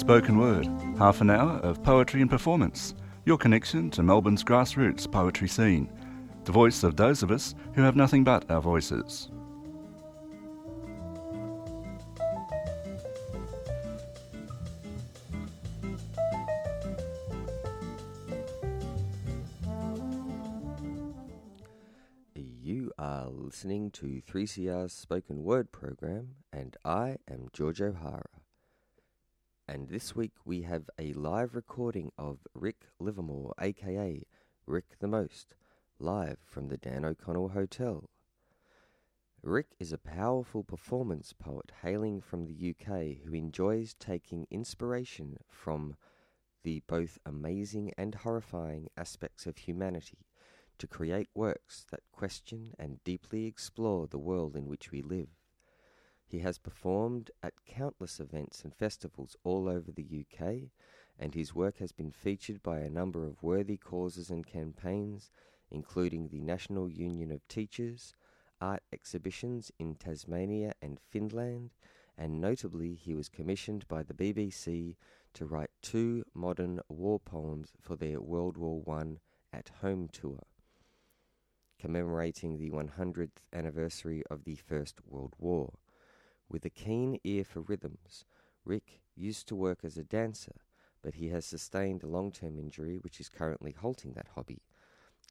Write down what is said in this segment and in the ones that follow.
Spoken Word, half an hour of poetry and performance, your connection to Melbourne's grassroots poetry scene, the voice of those of us who have nothing but our voices. You are listening to 3CR's spoken word program, and I am George O'Hara. And this week we have a live recording of Rick Livermore, aka Rick the Most, live from the Dan O'Connell Hotel. Rick is a powerful performance poet hailing from the UK who enjoys taking inspiration from the both amazing and horrifying aspects of humanity to create works that question and deeply explore the world in which we live. He has performed at countless events and festivals all over the UK, and his work has been featured by a number of worthy causes and campaigns, including the National Union of Teachers, art exhibitions in Tasmania and Finland, and notably, he was commissioned by the BBC to write two modern war poems for their World War I at home tour commemorating the 100th anniversary of the First World War. With a keen ear for rhythms, Rick used to work as a dancer, but he has sustained a long term injury which is currently halting that hobby.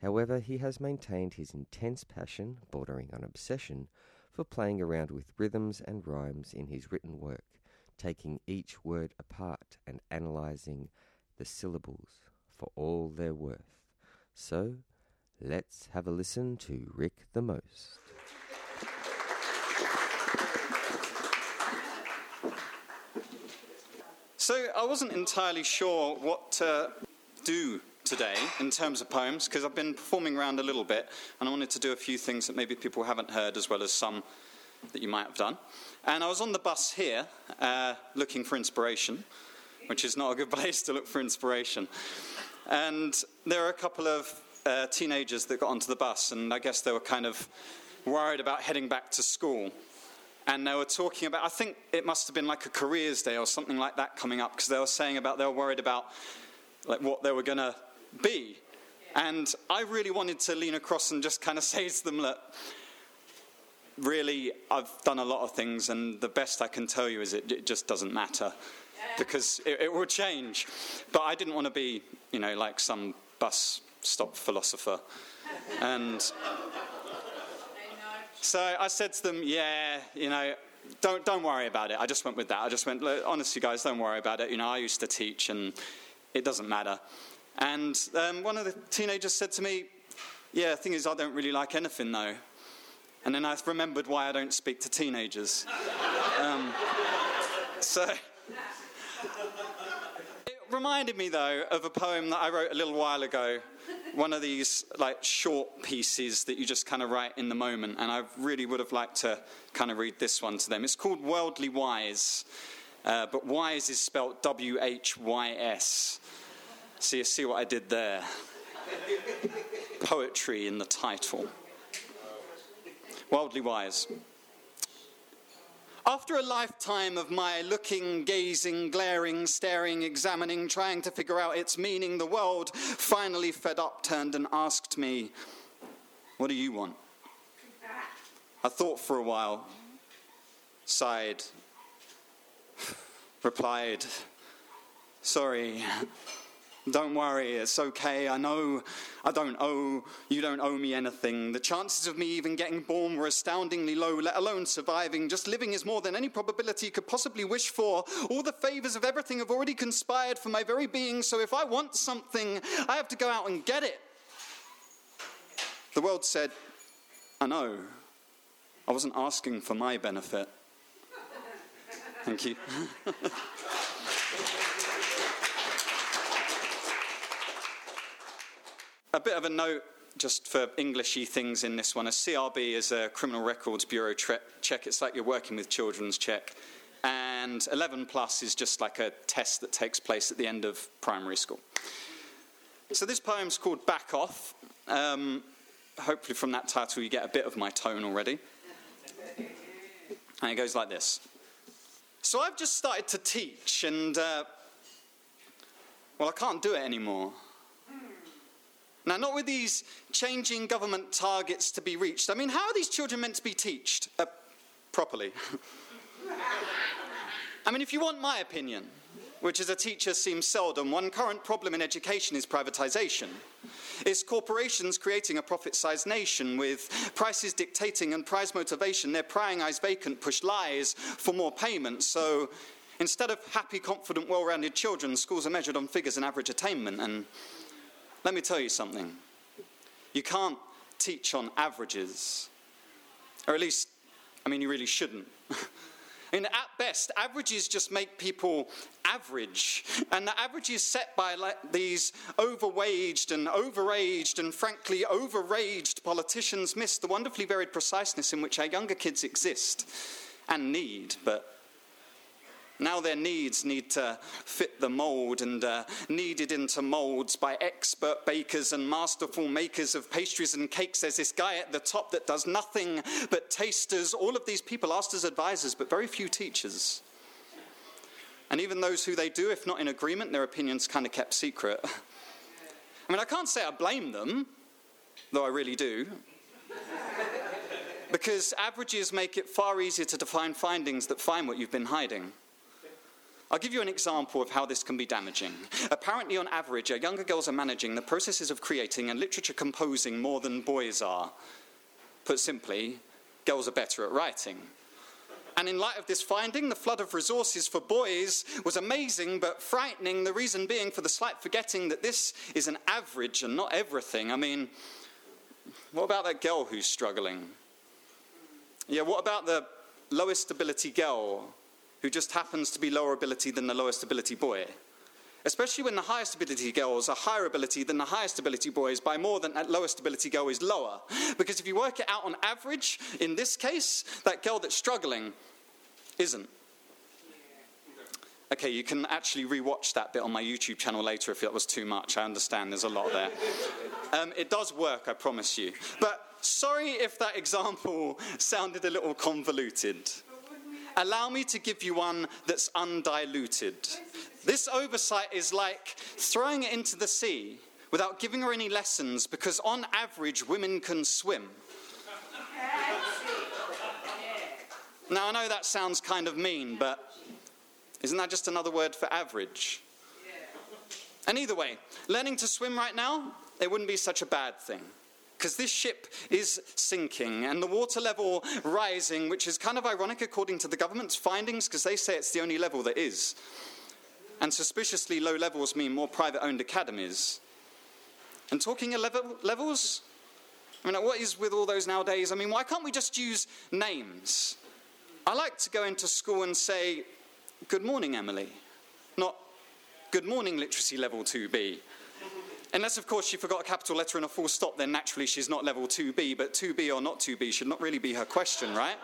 However, he has maintained his intense passion, bordering on obsession, for playing around with rhythms and rhymes in his written work, taking each word apart and analyzing the syllables for all their worth. So, Let's have a listen to Rick the Most. So I wasn't entirely sure what to do today in terms of poems because I've been performing around a little bit and I wanted to do a few things that maybe people haven't heard as well as some that you might have done. And I was on the bus here uh, looking for inspiration, which is not a good place to look for inspiration. And there are a couple of uh, teenagers that got onto the bus, and I guess they were kind of worried about heading back to school. And they were talking about, I think it must have been like a careers day or something like that coming up, because they were saying about, they were worried about like what they were going to be. And I really wanted to lean across and just kind of say to them, look, really, I've done a lot of things, and the best I can tell you is it, it just doesn't matter because it, it will change. But I didn't want to be, you know, like some bus stop philosopher. And so I said to them, yeah, you know, don't, don't worry about it. I just went with that. I just went, honestly, guys, don't worry about it. You know, I used to teach and it doesn't matter. And um, one of the teenagers said to me, yeah, the thing is, I don't really like anything though. And then I remembered why I don't speak to teenagers. Um, so it reminded me, though, of a poem that I wrote a little while ago one of these like short pieces that you just kind of write in the moment, and I really would have liked to kind of read this one to them. It's called Worldly Wise, uh, but wise is spelt W H Y S. So you see what I did there? Poetry in the title. Worldly Wise. After a lifetime of my looking, gazing, glaring, staring, examining, trying to figure out its meaning, the world finally fed up, turned and asked me, What do you want? I thought for a while, sighed, replied, Sorry, don't worry, it's okay. I know I don't owe, you don't owe me anything. The chances of me even getting born were astoundingly low, let alone surviving. Just living is more than any probability could possibly wish for. All the favors of everything have already conspired for my very being, so if I want something, I have to go out and get it. The world said, I know. I wasn't asking for my benefit. Thank you. A bit of a note just for Englishy things in this one. A CRB is a Criminal Records Bureau tre- check. It's like you're working with children's check. And 11 plus is just like a test that takes place at the end of primary school. So this poem's called Back Off. Um, hopefully, from that title, you get a bit of my tone already. And it goes like this So I've just started to teach, and uh, well, I can't do it anymore. Now, not with these changing government targets to be reached. I mean, how are these children meant to be taught uh, properly? I mean, if you want my opinion, which as a teacher seems seldom, one current problem in education is privatization. It's corporations creating a profit sized nation with prices dictating and prize motivation. Their prying eyes vacant push lies for more payment. So instead of happy, confident, well rounded children, schools are measured on figures and average attainment. And let me tell you something you can't teach on averages. Or at least, I mean, you really shouldn't. And at best, averages just make people average. And the average is set by like these overwaged and overaged and frankly overraged politicians miss the wonderfully varied preciseness in which our younger kids exist and need. But now their needs need to fit the mold and uh, kneaded into molds by expert bakers and masterful makers of pastries and cakes. There's this guy at the top that does nothing but tasters. All of these people asked as advisors, but very few teachers. And even those who they do, if not in agreement, their opinions kind of kept secret. I mean, I can't say I blame them, though I really do. because averages make it far easier to define findings that find what you've been hiding. I'll give you an example of how this can be damaging. Apparently, on average, younger girls are managing the processes of creating and literature composing more than boys are. Put simply, girls are better at writing. And in light of this finding, the flood of resources for boys was amazing but frightening, the reason being for the slight forgetting that this is an average and not everything. I mean, what about that girl who's struggling? Yeah, what about the lowest ability girl who just happens to be lower ability than the lowest ability boy. Especially when the highest ability girls are higher ability than the highest ability boys by more than that lowest ability girl is lower. Because if you work it out on average, in this case, that girl that's struggling isn't. Okay, you can actually rewatch that bit on my YouTube channel later if that was too much. I understand there's a lot there. Um, it does work, I promise you. But sorry if that example sounded a little convoluted. Allow me to give you one that's undiluted. This oversight is like throwing it into the sea without giving her any lessons because, on average, women can swim. Now, I know that sounds kind of mean, but isn't that just another word for average? And either way, learning to swim right now, it wouldn't be such a bad thing because this ship is sinking and the water level rising, which is kind of ironic according to the government's findings, because they say it's the only level that is. And suspiciously low levels mean more private owned academies. And talking of level, levels, I mean, what is with all those nowadays? I mean, why can't we just use names? I like to go into school and say, Good morning, Emily, not Good morning, literacy level 2B. Unless, of course, she forgot a capital letter and a full stop, then naturally she's not level 2B, but 2B or not 2B should not really be her question, right?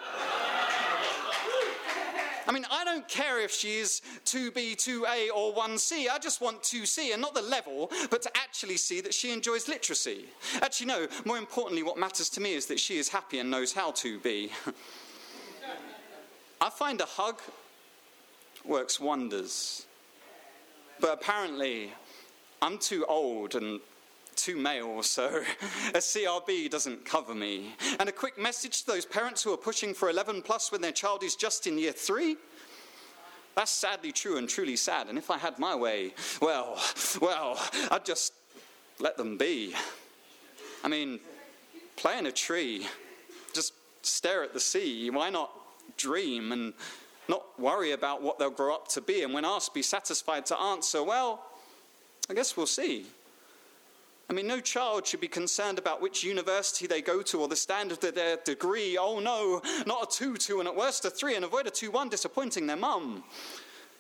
I mean, I don't care if she is 2B, 2A, or 1C. I just want 2C, and not the level, but to actually see that she enjoys literacy. Actually, no, more importantly, what matters to me is that she is happy and knows how to be. I find a hug works wonders. But apparently, I'm too old and too male, so a CRB doesn't cover me. And a quick message to those parents who are pushing for 11 plus when their child is just in year three. That's sadly true and truly sad. And if I had my way, well, well, I'd just let them be. I mean, play in a tree, just stare at the sea. Why not dream and not worry about what they'll grow up to be? And when asked, be satisfied to answer, well, I guess we'll see. I mean, no child should be concerned about which university they go to or the standard of their degree. Oh no, not a 2 2 and at worst a 3 and avoid a 2 1 disappointing their mum.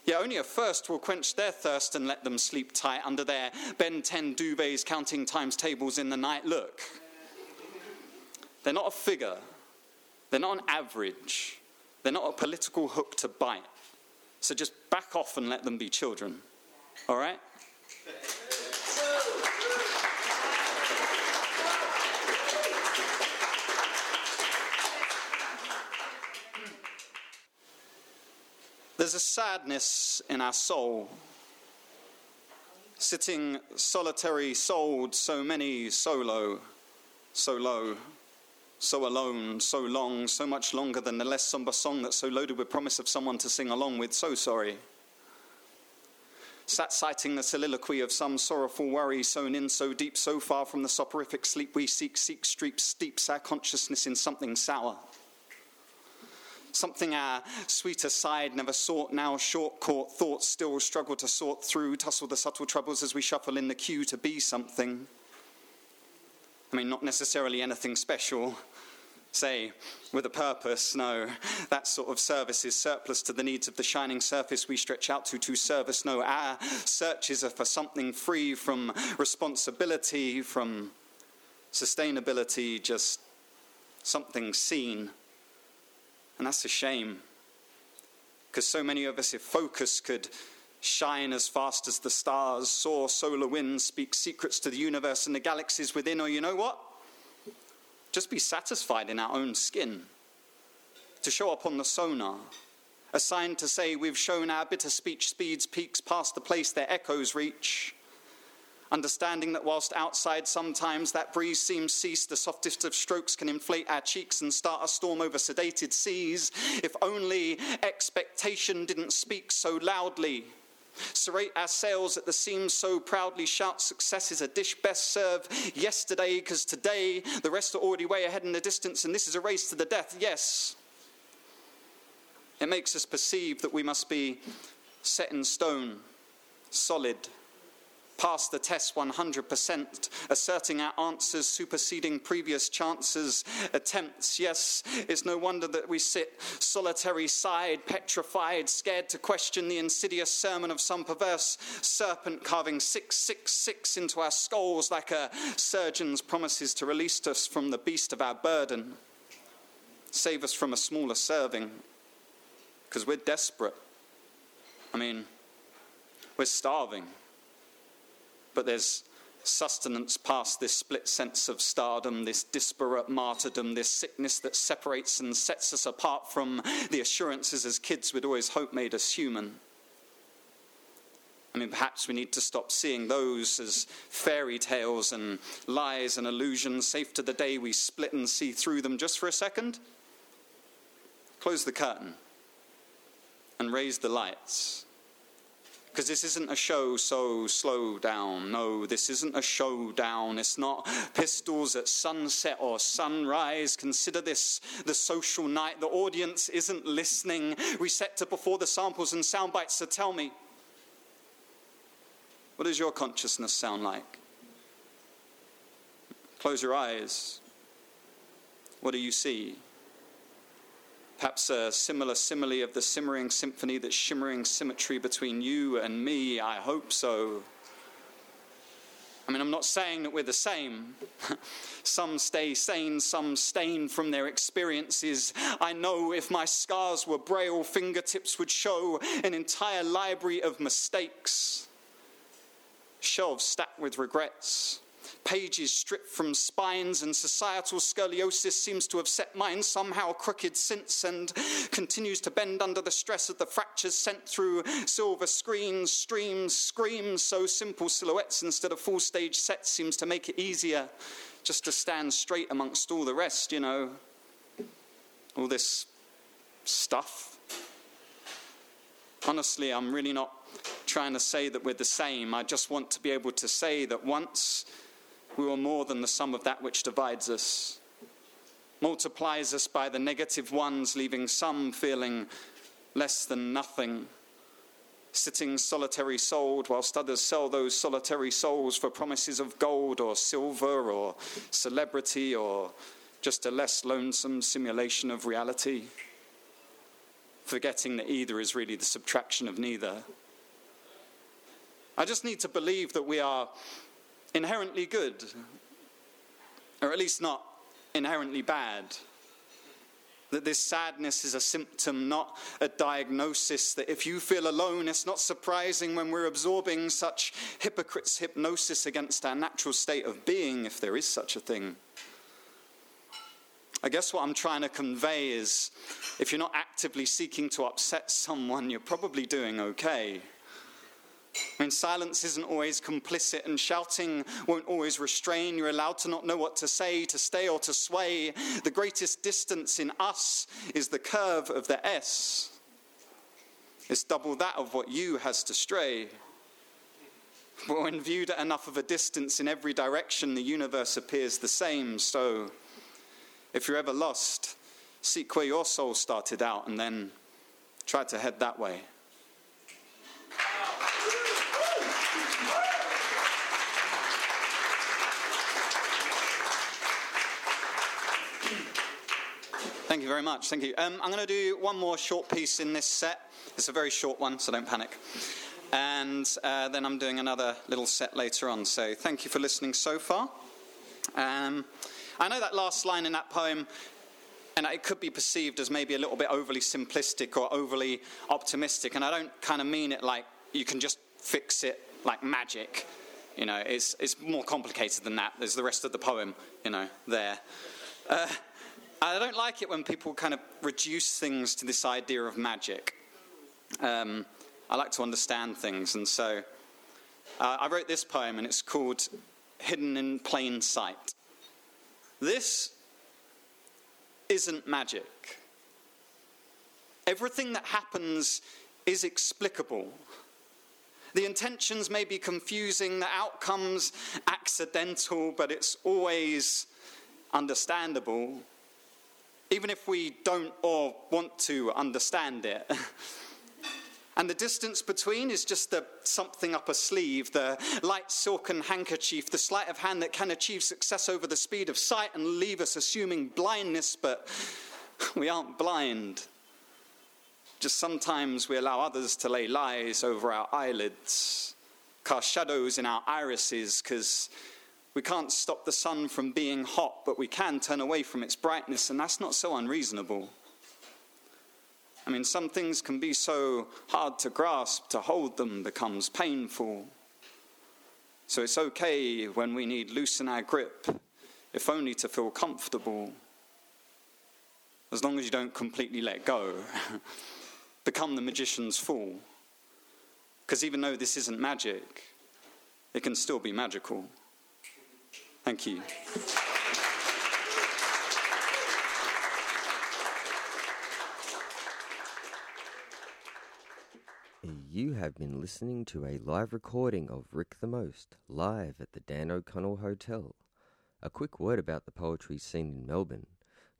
Yeah, only a first will quench their thirst and let them sleep tight under their Ben 10 duvets counting times tables in the night. Look, they're not a figure, they're not an average, they're not a political hook to bite. So just back off and let them be children. All right? There's a sadness in our soul. Sitting solitary souled, so many solo, so low, so alone, so long, so much longer than the less somber song that's so loaded with promise of someone to sing along with, so sorry. Sat citing the soliloquy of some sorrowful worry sown in so deep, so far from the soporific sleep we seek, seek streep steeps our consciousness in something sour something our sweeter side never sought, now short caught thoughts still struggle to sort through, tussle the subtle troubles as we shuffle in the queue to be something. I mean, not necessarily anything special, say, with a purpose. No, that sort of service is surplus to the needs of the shining surface we stretch out to to service. No, our searches are for something free from responsibility, from sustainability, just something seen. And that's a shame. Because so many of us, if focus could shine as fast as the stars, soar solar winds, speak secrets to the universe and the galaxies within, or you know what? Just be satisfied in our own skin. To show up on the sonar, a sign to say we've shown our bitter speech speeds peaks past the place their echoes reach understanding that whilst outside sometimes that breeze seems ceased, the softest of strokes can inflate our cheeks and start a storm over sedated seas. If only expectation didn't speak so loudly. Serrate our sails at the seams so proudly, shout success is a dish best served yesterday, because today the rest are already way ahead in the distance, and this is a race to the death, yes. It makes us perceive that we must be set in stone, solid, passed the test 100%, asserting our answers, superseding previous chances, attempts. Yes, it's no wonder that we sit solitary side, petrified, scared to question the insidious sermon of some perverse serpent carving 666 into our skulls like a surgeon's promises to release us from the beast of our burden, save us from a smaller serving, because we're desperate. I mean, we're starving but there's sustenance past this split sense of stardom, this disparate martyrdom, this sickness that separates and sets us apart from the assurances as kids we'd always hope made us human. I mean, perhaps we need to stop seeing those as fairy tales and lies and illusions, safe to the day we split and see through them just for a second. Close the curtain and raise the lights because this isn't a show, so slow down. No, this isn't a showdown. It's not pistols at sunset or sunrise. Consider this the social night. The audience isn't listening. We set to before the samples and sound bites, so tell me, what does your consciousness sound like? Close your eyes. What do you see? Perhaps a similar simile of the simmering symphony, that shimmering symmetry between you and me. I hope so. I mean, I'm not saying that we're the same. some stay sane, some stain from their experiences. I know if my scars were braille, fingertips would show an entire library of mistakes, shelves stacked with regrets pages stripped from spines, and societal scoliosis seems to have set mine somehow crooked since and continues to bend under the stress of the fractures sent through silver screens, streams, screams. So simple silhouettes instead of full stage sets seems to make it easier just to stand straight amongst all the rest, you know. All this stuff. Honestly, I'm really not trying to say that we're the same. I just want to be able to say that once we were more than the sum of that which divides us, multiplies us by the negative ones, leaving some feeling less than nothing, sitting solitary souled, whilst others sell those solitary souls for promises of gold or silver or celebrity or just a less lonesome simulation of reality, forgetting that either is really the subtraction of neither. I just need to believe that we are inherently good, or at least not inherently bad. That this sadness is a symptom, not a diagnosis. That if you feel alone, it's not surprising when we're absorbing such hypocrites' hypnosis against our natural state of being, if there is such a thing. I guess what I'm trying to convey is if you're not actively seeking to upset someone, you're probably doing okay. I mean, silence isn't always complicit, and shouting won't always restrain. You're allowed to not know what to say, to stay or to sway. The greatest distance in us is the curve of the S. It's double that of what you has to stray. But when viewed at enough of a distance in every direction, the universe appears the same. So, if you're ever lost, seek where your soul started out and then try to head that way. Thank you very much. Thank you. Um, I'm going to do one more short piece in this set. It's a very short one, so don't panic. And uh, then I'm doing another little set later on. So thank you for listening so far. Um, I know that last line in that poem, and it could be perceived as maybe a little bit overly simplistic or overly optimistic. And I don't kind of mean it like you can just fix it like magic. You know, it's, it's more complicated than that. There's the rest of the poem, you know, there. Uh, I don't like it when people kind of reduce things to this idea of magic. Um, I like to understand things, and so uh, I wrote this poem, and it's called Hidden in Plain Sight. This isn't magic. Everything that happens is explicable. The intentions may be confusing, the outcomes accidental, but it's always understandable even if we don't or want to understand it. And the distance between is just the something up a sleeve, the light silken handkerchief, the sleight of hand that can achieve success over the speed of sight and leave us assuming blindness, but we aren't blind. Just sometimes we allow others to lay lies over our eyelids, cast shadows in our irises, because we can't stop the sun from being hot, but we can turn away from its brightness, and that's not so unreasonable. I mean, some things can be so hard to grasp, to hold them becomes painful. So it's okay when we need to loosen our grip, if only to feel comfortable. As long as you don't completely let go, become the magician's fool. Because even though this isn't magic, it can still be magical. Thank you. You have been listening to a live recording of Rick the Most, live at the Dan O'Connell Hotel. A quick word about the poetry scene in Melbourne.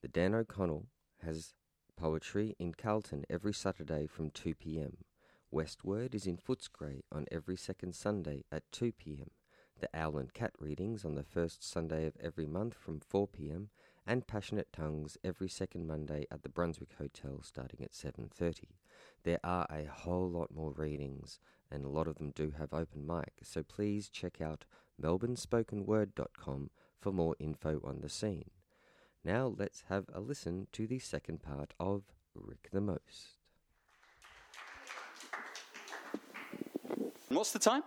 The Dan O'Connell has poetry in Carlton every Saturday from 2 pm. Westward is in Footscray on every second Sunday at 2 pm the Owl and Cat readings on the first Sunday of every month from 4 pm, and Passionate Tongues every second Monday at the Brunswick Hotel starting at 7:30. There are a whole lot more readings and a lot of them do have open mic, so please check out melbournespokenword.com for more info on the scene. Now let's have a listen to the second part of Rick the Most. What's the time?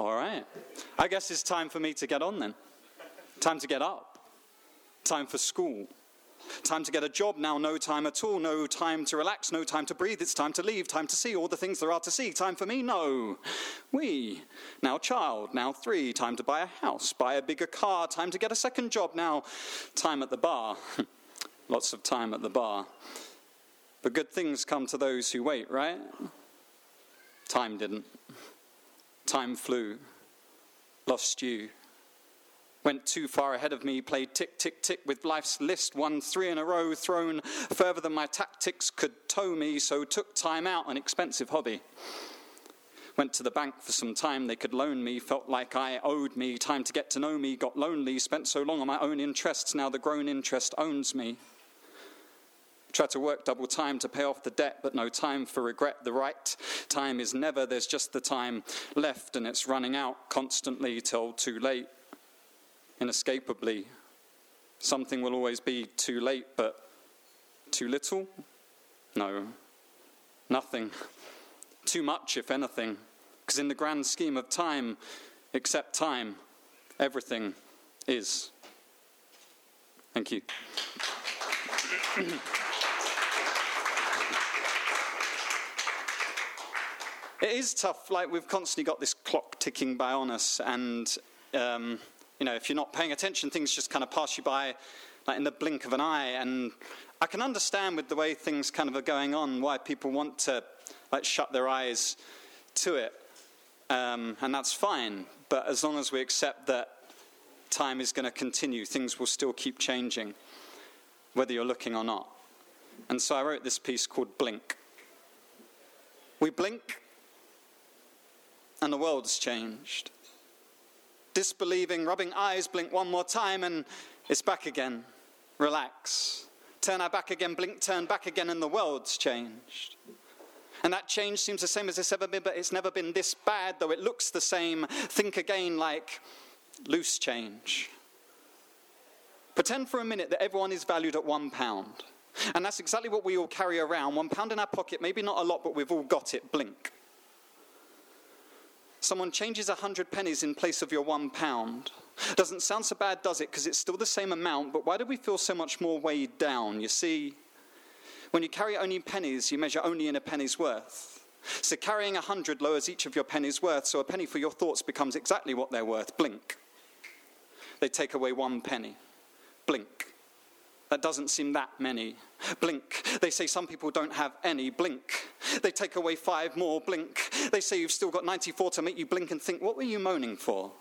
All right. I guess it's time for me to get on then. Time to get up. Time for school. Time to get a job now, no time at all, no time to relax, no time to breathe, it's time to leave, time to see all the things there are to see. Time for me? No. We. Now, child, now three, time to buy a house, buy a bigger car, time to get a second job now, time at the bar. Lots of time at the bar. But good things come to those who wait, right? Time didn't. Time flew. Lost you. Went too far ahead of me, played tick, tick, tick with life's list, won three in a row, thrown further than my tactics could tow me, so took time out, an expensive hobby. Went to the bank for some time they could loan me, felt like I owed me time to get to know me, got lonely, spent so long on my own interests, now the grown interest owns me. Try to work double time to pay off the debt, but no time for regret. The right time is never, there's just the time left, and it's running out constantly till too late, inescapably. Something will always be too late, but too little? No, nothing. Too much, if anything, because in the grand scheme of time, except time, everything is. Thank you. it is tough. Like we've constantly got this clock ticking by on us, and um, you know, if you're not paying attention, things just kind of pass you by, like in the blink of an eye. And I can understand with the way things kind of are going on why people want to like shut their eyes to it, um, and that's fine. But as long as we accept that time is going to continue, things will still keep changing, whether you're looking or not. And so I wrote this piece called Blink. We blink and the world's changed. Disbelieving, rubbing eyes, blink one more time, and it's back again. Relax. Turn our back again, blink, turn back again, and the world's changed. And that change seems the same as it's ever been, but it's never been this bad, though it looks the same. Think again like loose change. Pretend for a minute that everyone is valued at one pound. And that's exactly what we all carry around. One pound in our pocket, maybe not a lot, but we've all got it. Blink. Someone changes a hundred pennies in place of your one pound. Doesn't sound so bad, does it? Because it's still the same amount, but why do we feel so much more weighed down? You see, when you carry only pennies, you measure only in a penny's worth. So carrying a hundred lowers each of your pennies' worth, so a penny for your thoughts becomes exactly what they're worth. Blink. They take away one penny. Blink. That doesn't seem that many. Blink. They say some people don't have any. Blink. They take away five more. Blink. They say you've still got 94 to make you blink and think, what were you moaning for?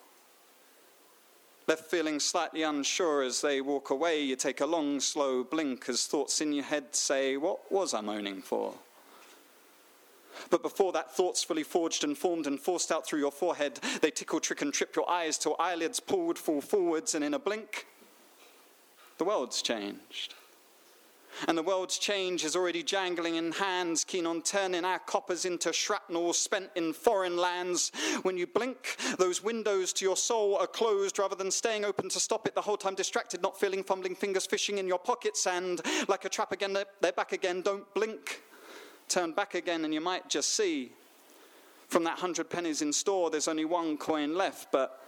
Left feeling slightly unsure as they walk away, you take a long, slow blink as thoughts in your head say, What was I moaning for? But before that thought's fully forged and formed and forced out through your forehead, they tickle, trick, and trip your eyes till eyelids pulled fall forwards, and in a blink, the world's changed. And the world's change is already jangling in hands, keen on turning our coppers into shrapnel spent in foreign lands. When you blink, those windows to your soul are closed rather than staying open to stop it the whole time, distracted, not feeling fumbling fingers fishing in your pockets. And like a trap again, they're back again. Don't blink. Turn back again, and you might just see from that hundred pennies in store, there's only one coin left, but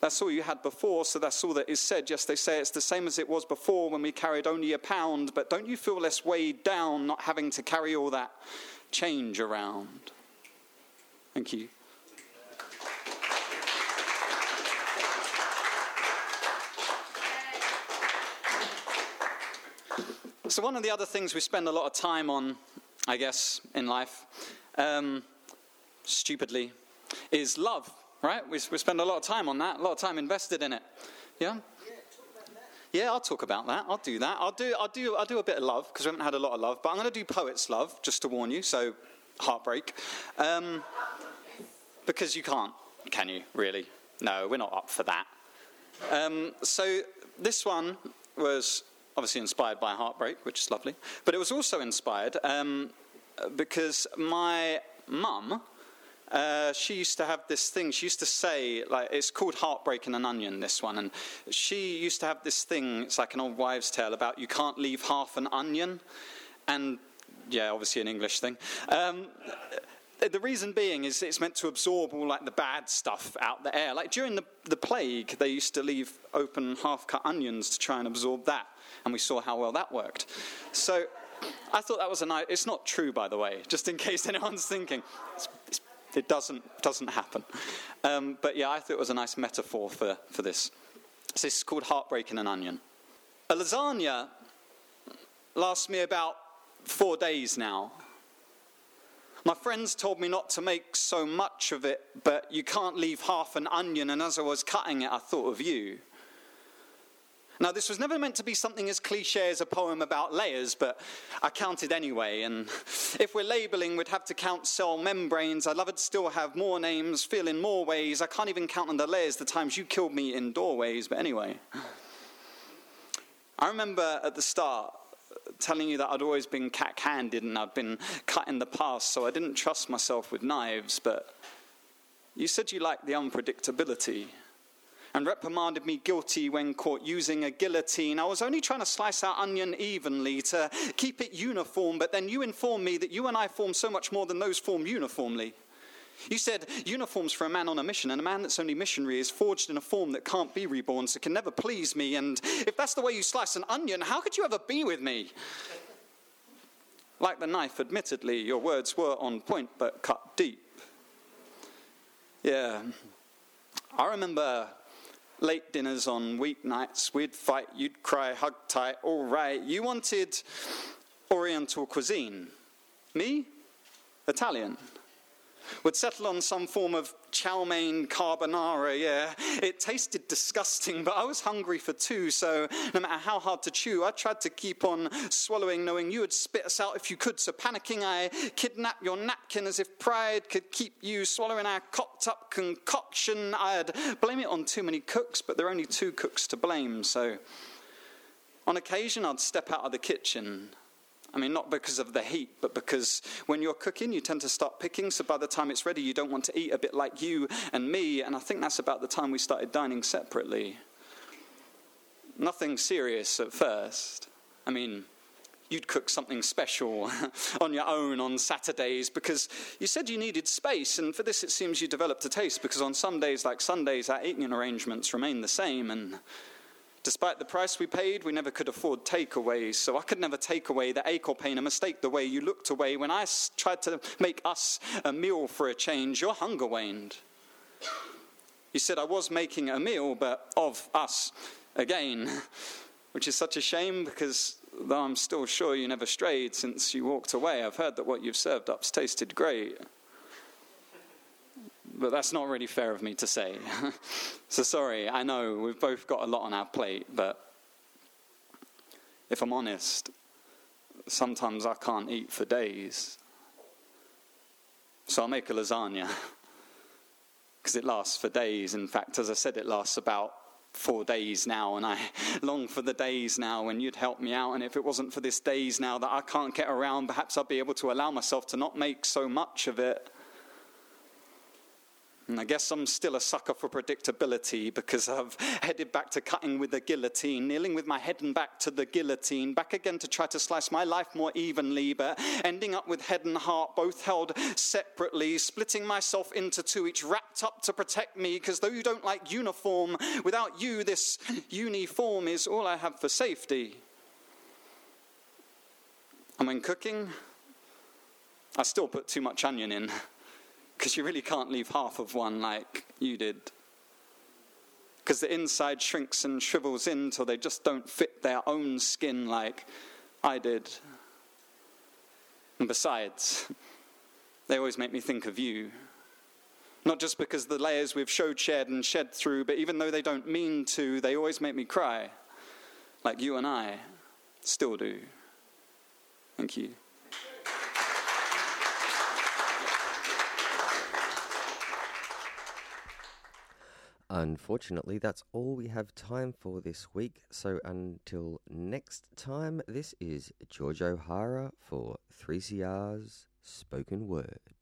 that's all you had before, so that's all that is said. Yes, they say it's the same as it was before when we carried only a pound, but don't you feel less weighed down not having to carry all that change around? Thank you. So, one of the other things we spend a lot of time on, I guess, in life, um, stupidly, is love right? We, we spend a lot of time on that, a lot of time invested in it. Yeah? Yeah, I'll talk about that. I'll do that. I'll do, I'll do, I'll do a bit of love because we haven't had a lot of love. But I'm going to do poets' love just to warn you. So, heartbreak, um, because you can't, can you? Really? No, we're not up for that. Um, so this one was obviously inspired by heartbreak, which is lovely. But it was also inspired um, because my mum uh, she used to have this thing. She used to say, like, it's called Heartbreak and an Onion, this one. And she used to have this thing, it's like an old wives' tale about you can't leave half an onion. And, yeah, obviously an English thing. Um, the reason being is it's meant to absorb all like the bad stuff out the air. Like during the, the plague, they used to leave open half cut onions to try and absorb that. And we saw how well that worked. So I thought that was a nice. It's not true, by the way, just in case anyone's thinking. It's, it's it doesn't, doesn't happen. Um, but yeah, I thought it was a nice metaphor for, for this. So this is called Heartbreak in an Onion. A lasagna lasts me about four days now. My friends told me not to make so much of it, but you can't leave half an onion, and as I was cutting it, I thought of you. Now, this was never meant to be something as cliche as a poem about layers, but I counted anyway. And if we're labeling, we'd have to count cell membranes. I'd love it to still have more names, feel in more ways. I can't even count on the layers the times you killed me in doorways, but anyway. I remember at the start telling you that I'd always been cack handed and I'd been cut in the past, so I didn't trust myself with knives, but you said you liked the unpredictability and reprimanded me guilty when caught using a guillotine. I was only trying to slice our onion evenly to keep it uniform, but then you informed me that you and I form so much more than those form uniformly. You said uniforms for a man on a mission, and a man that's only missionary is forged in a form that can't be reborn, so can never please me. And if that's the way you slice an onion, how could you ever be with me? Like the knife, admittedly, your words were on point but cut deep. Yeah. I remember late dinners on weeknights. We'd fight, you'd cry, hug tight, all right. You wanted Oriental cuisine. Me? Italian would settle on some form of chow mein carbonara, yeah. It tasted disgusting, but I was hungry for two, so no matter how hard to chew, I tried to keep on swallowing, knowing you would spit us out if you could. So panicking, I kidnapped your napkin as if pride could keep you swallowing our cocked up concoction. I'd blame it on too many cooks, but there are only two cooks to blame, so on occasion I'd step out of the kitchen I mean, not because of the heat, but because when you're cooking, you tend to start picking. So by the time it's ready, you don't want to eat a bit like you and me. And I think that's about the time we started dining separately. Nothing serious at first. I mean, you'd cook something special on your own on Saturdays because you said you needed space. And for this, it seems you developed a taste because on some days, like Sundays, our eating arrangements remain the same. And Despite the price we paid, we never could afford takeaways, so I could never take away the ache or pain, a mistake the way you looked away when I tried to make us a meal for a change. Your hunger waned. You said I was making a meal, but of us again, which is such a shame because though I'm still sure you never strayed since you walked away, I've heard that what you've served up's tasted great but that's not really fair of me to say. so sorry, I know we've both got a lot on our plate, but if I'm honest, sometimes I can't eat for days. So I'll make a lasagna because it lasts for days. In fact, as I said, it lasts about four days now, and I long for the days now when you'd help me out. And if it wasn't for this days now that I can't get around, perhaps I'd be able to allow myself to not make so much of it. And I guess I'm still a sucker for predictability because I've headed back to cutting with the guillotine, kneeling with my head and back to the guillotine, back again to try to slice my life more evenly, but ending up with head and heart both held separately, splitting myself into two, each wrapped up to protect me. Because though you don't like uniform, without you, this uniform is all I have for safety. And when cooking, I still put too much onion in because you really can't leave half of one like you did. Because the inside shrinks and shrivels in till they just don't fit their own skin like I did. And besides, they always make me think of you. Not just because the layers we've showed, shared, and shed through, but even though they don't mean to, they always make me cry, like you and I still do. Thank you. Unfortunately, that's all we have time for this week. So until next time, this is George O'Hara for 3CR's Spoken Word.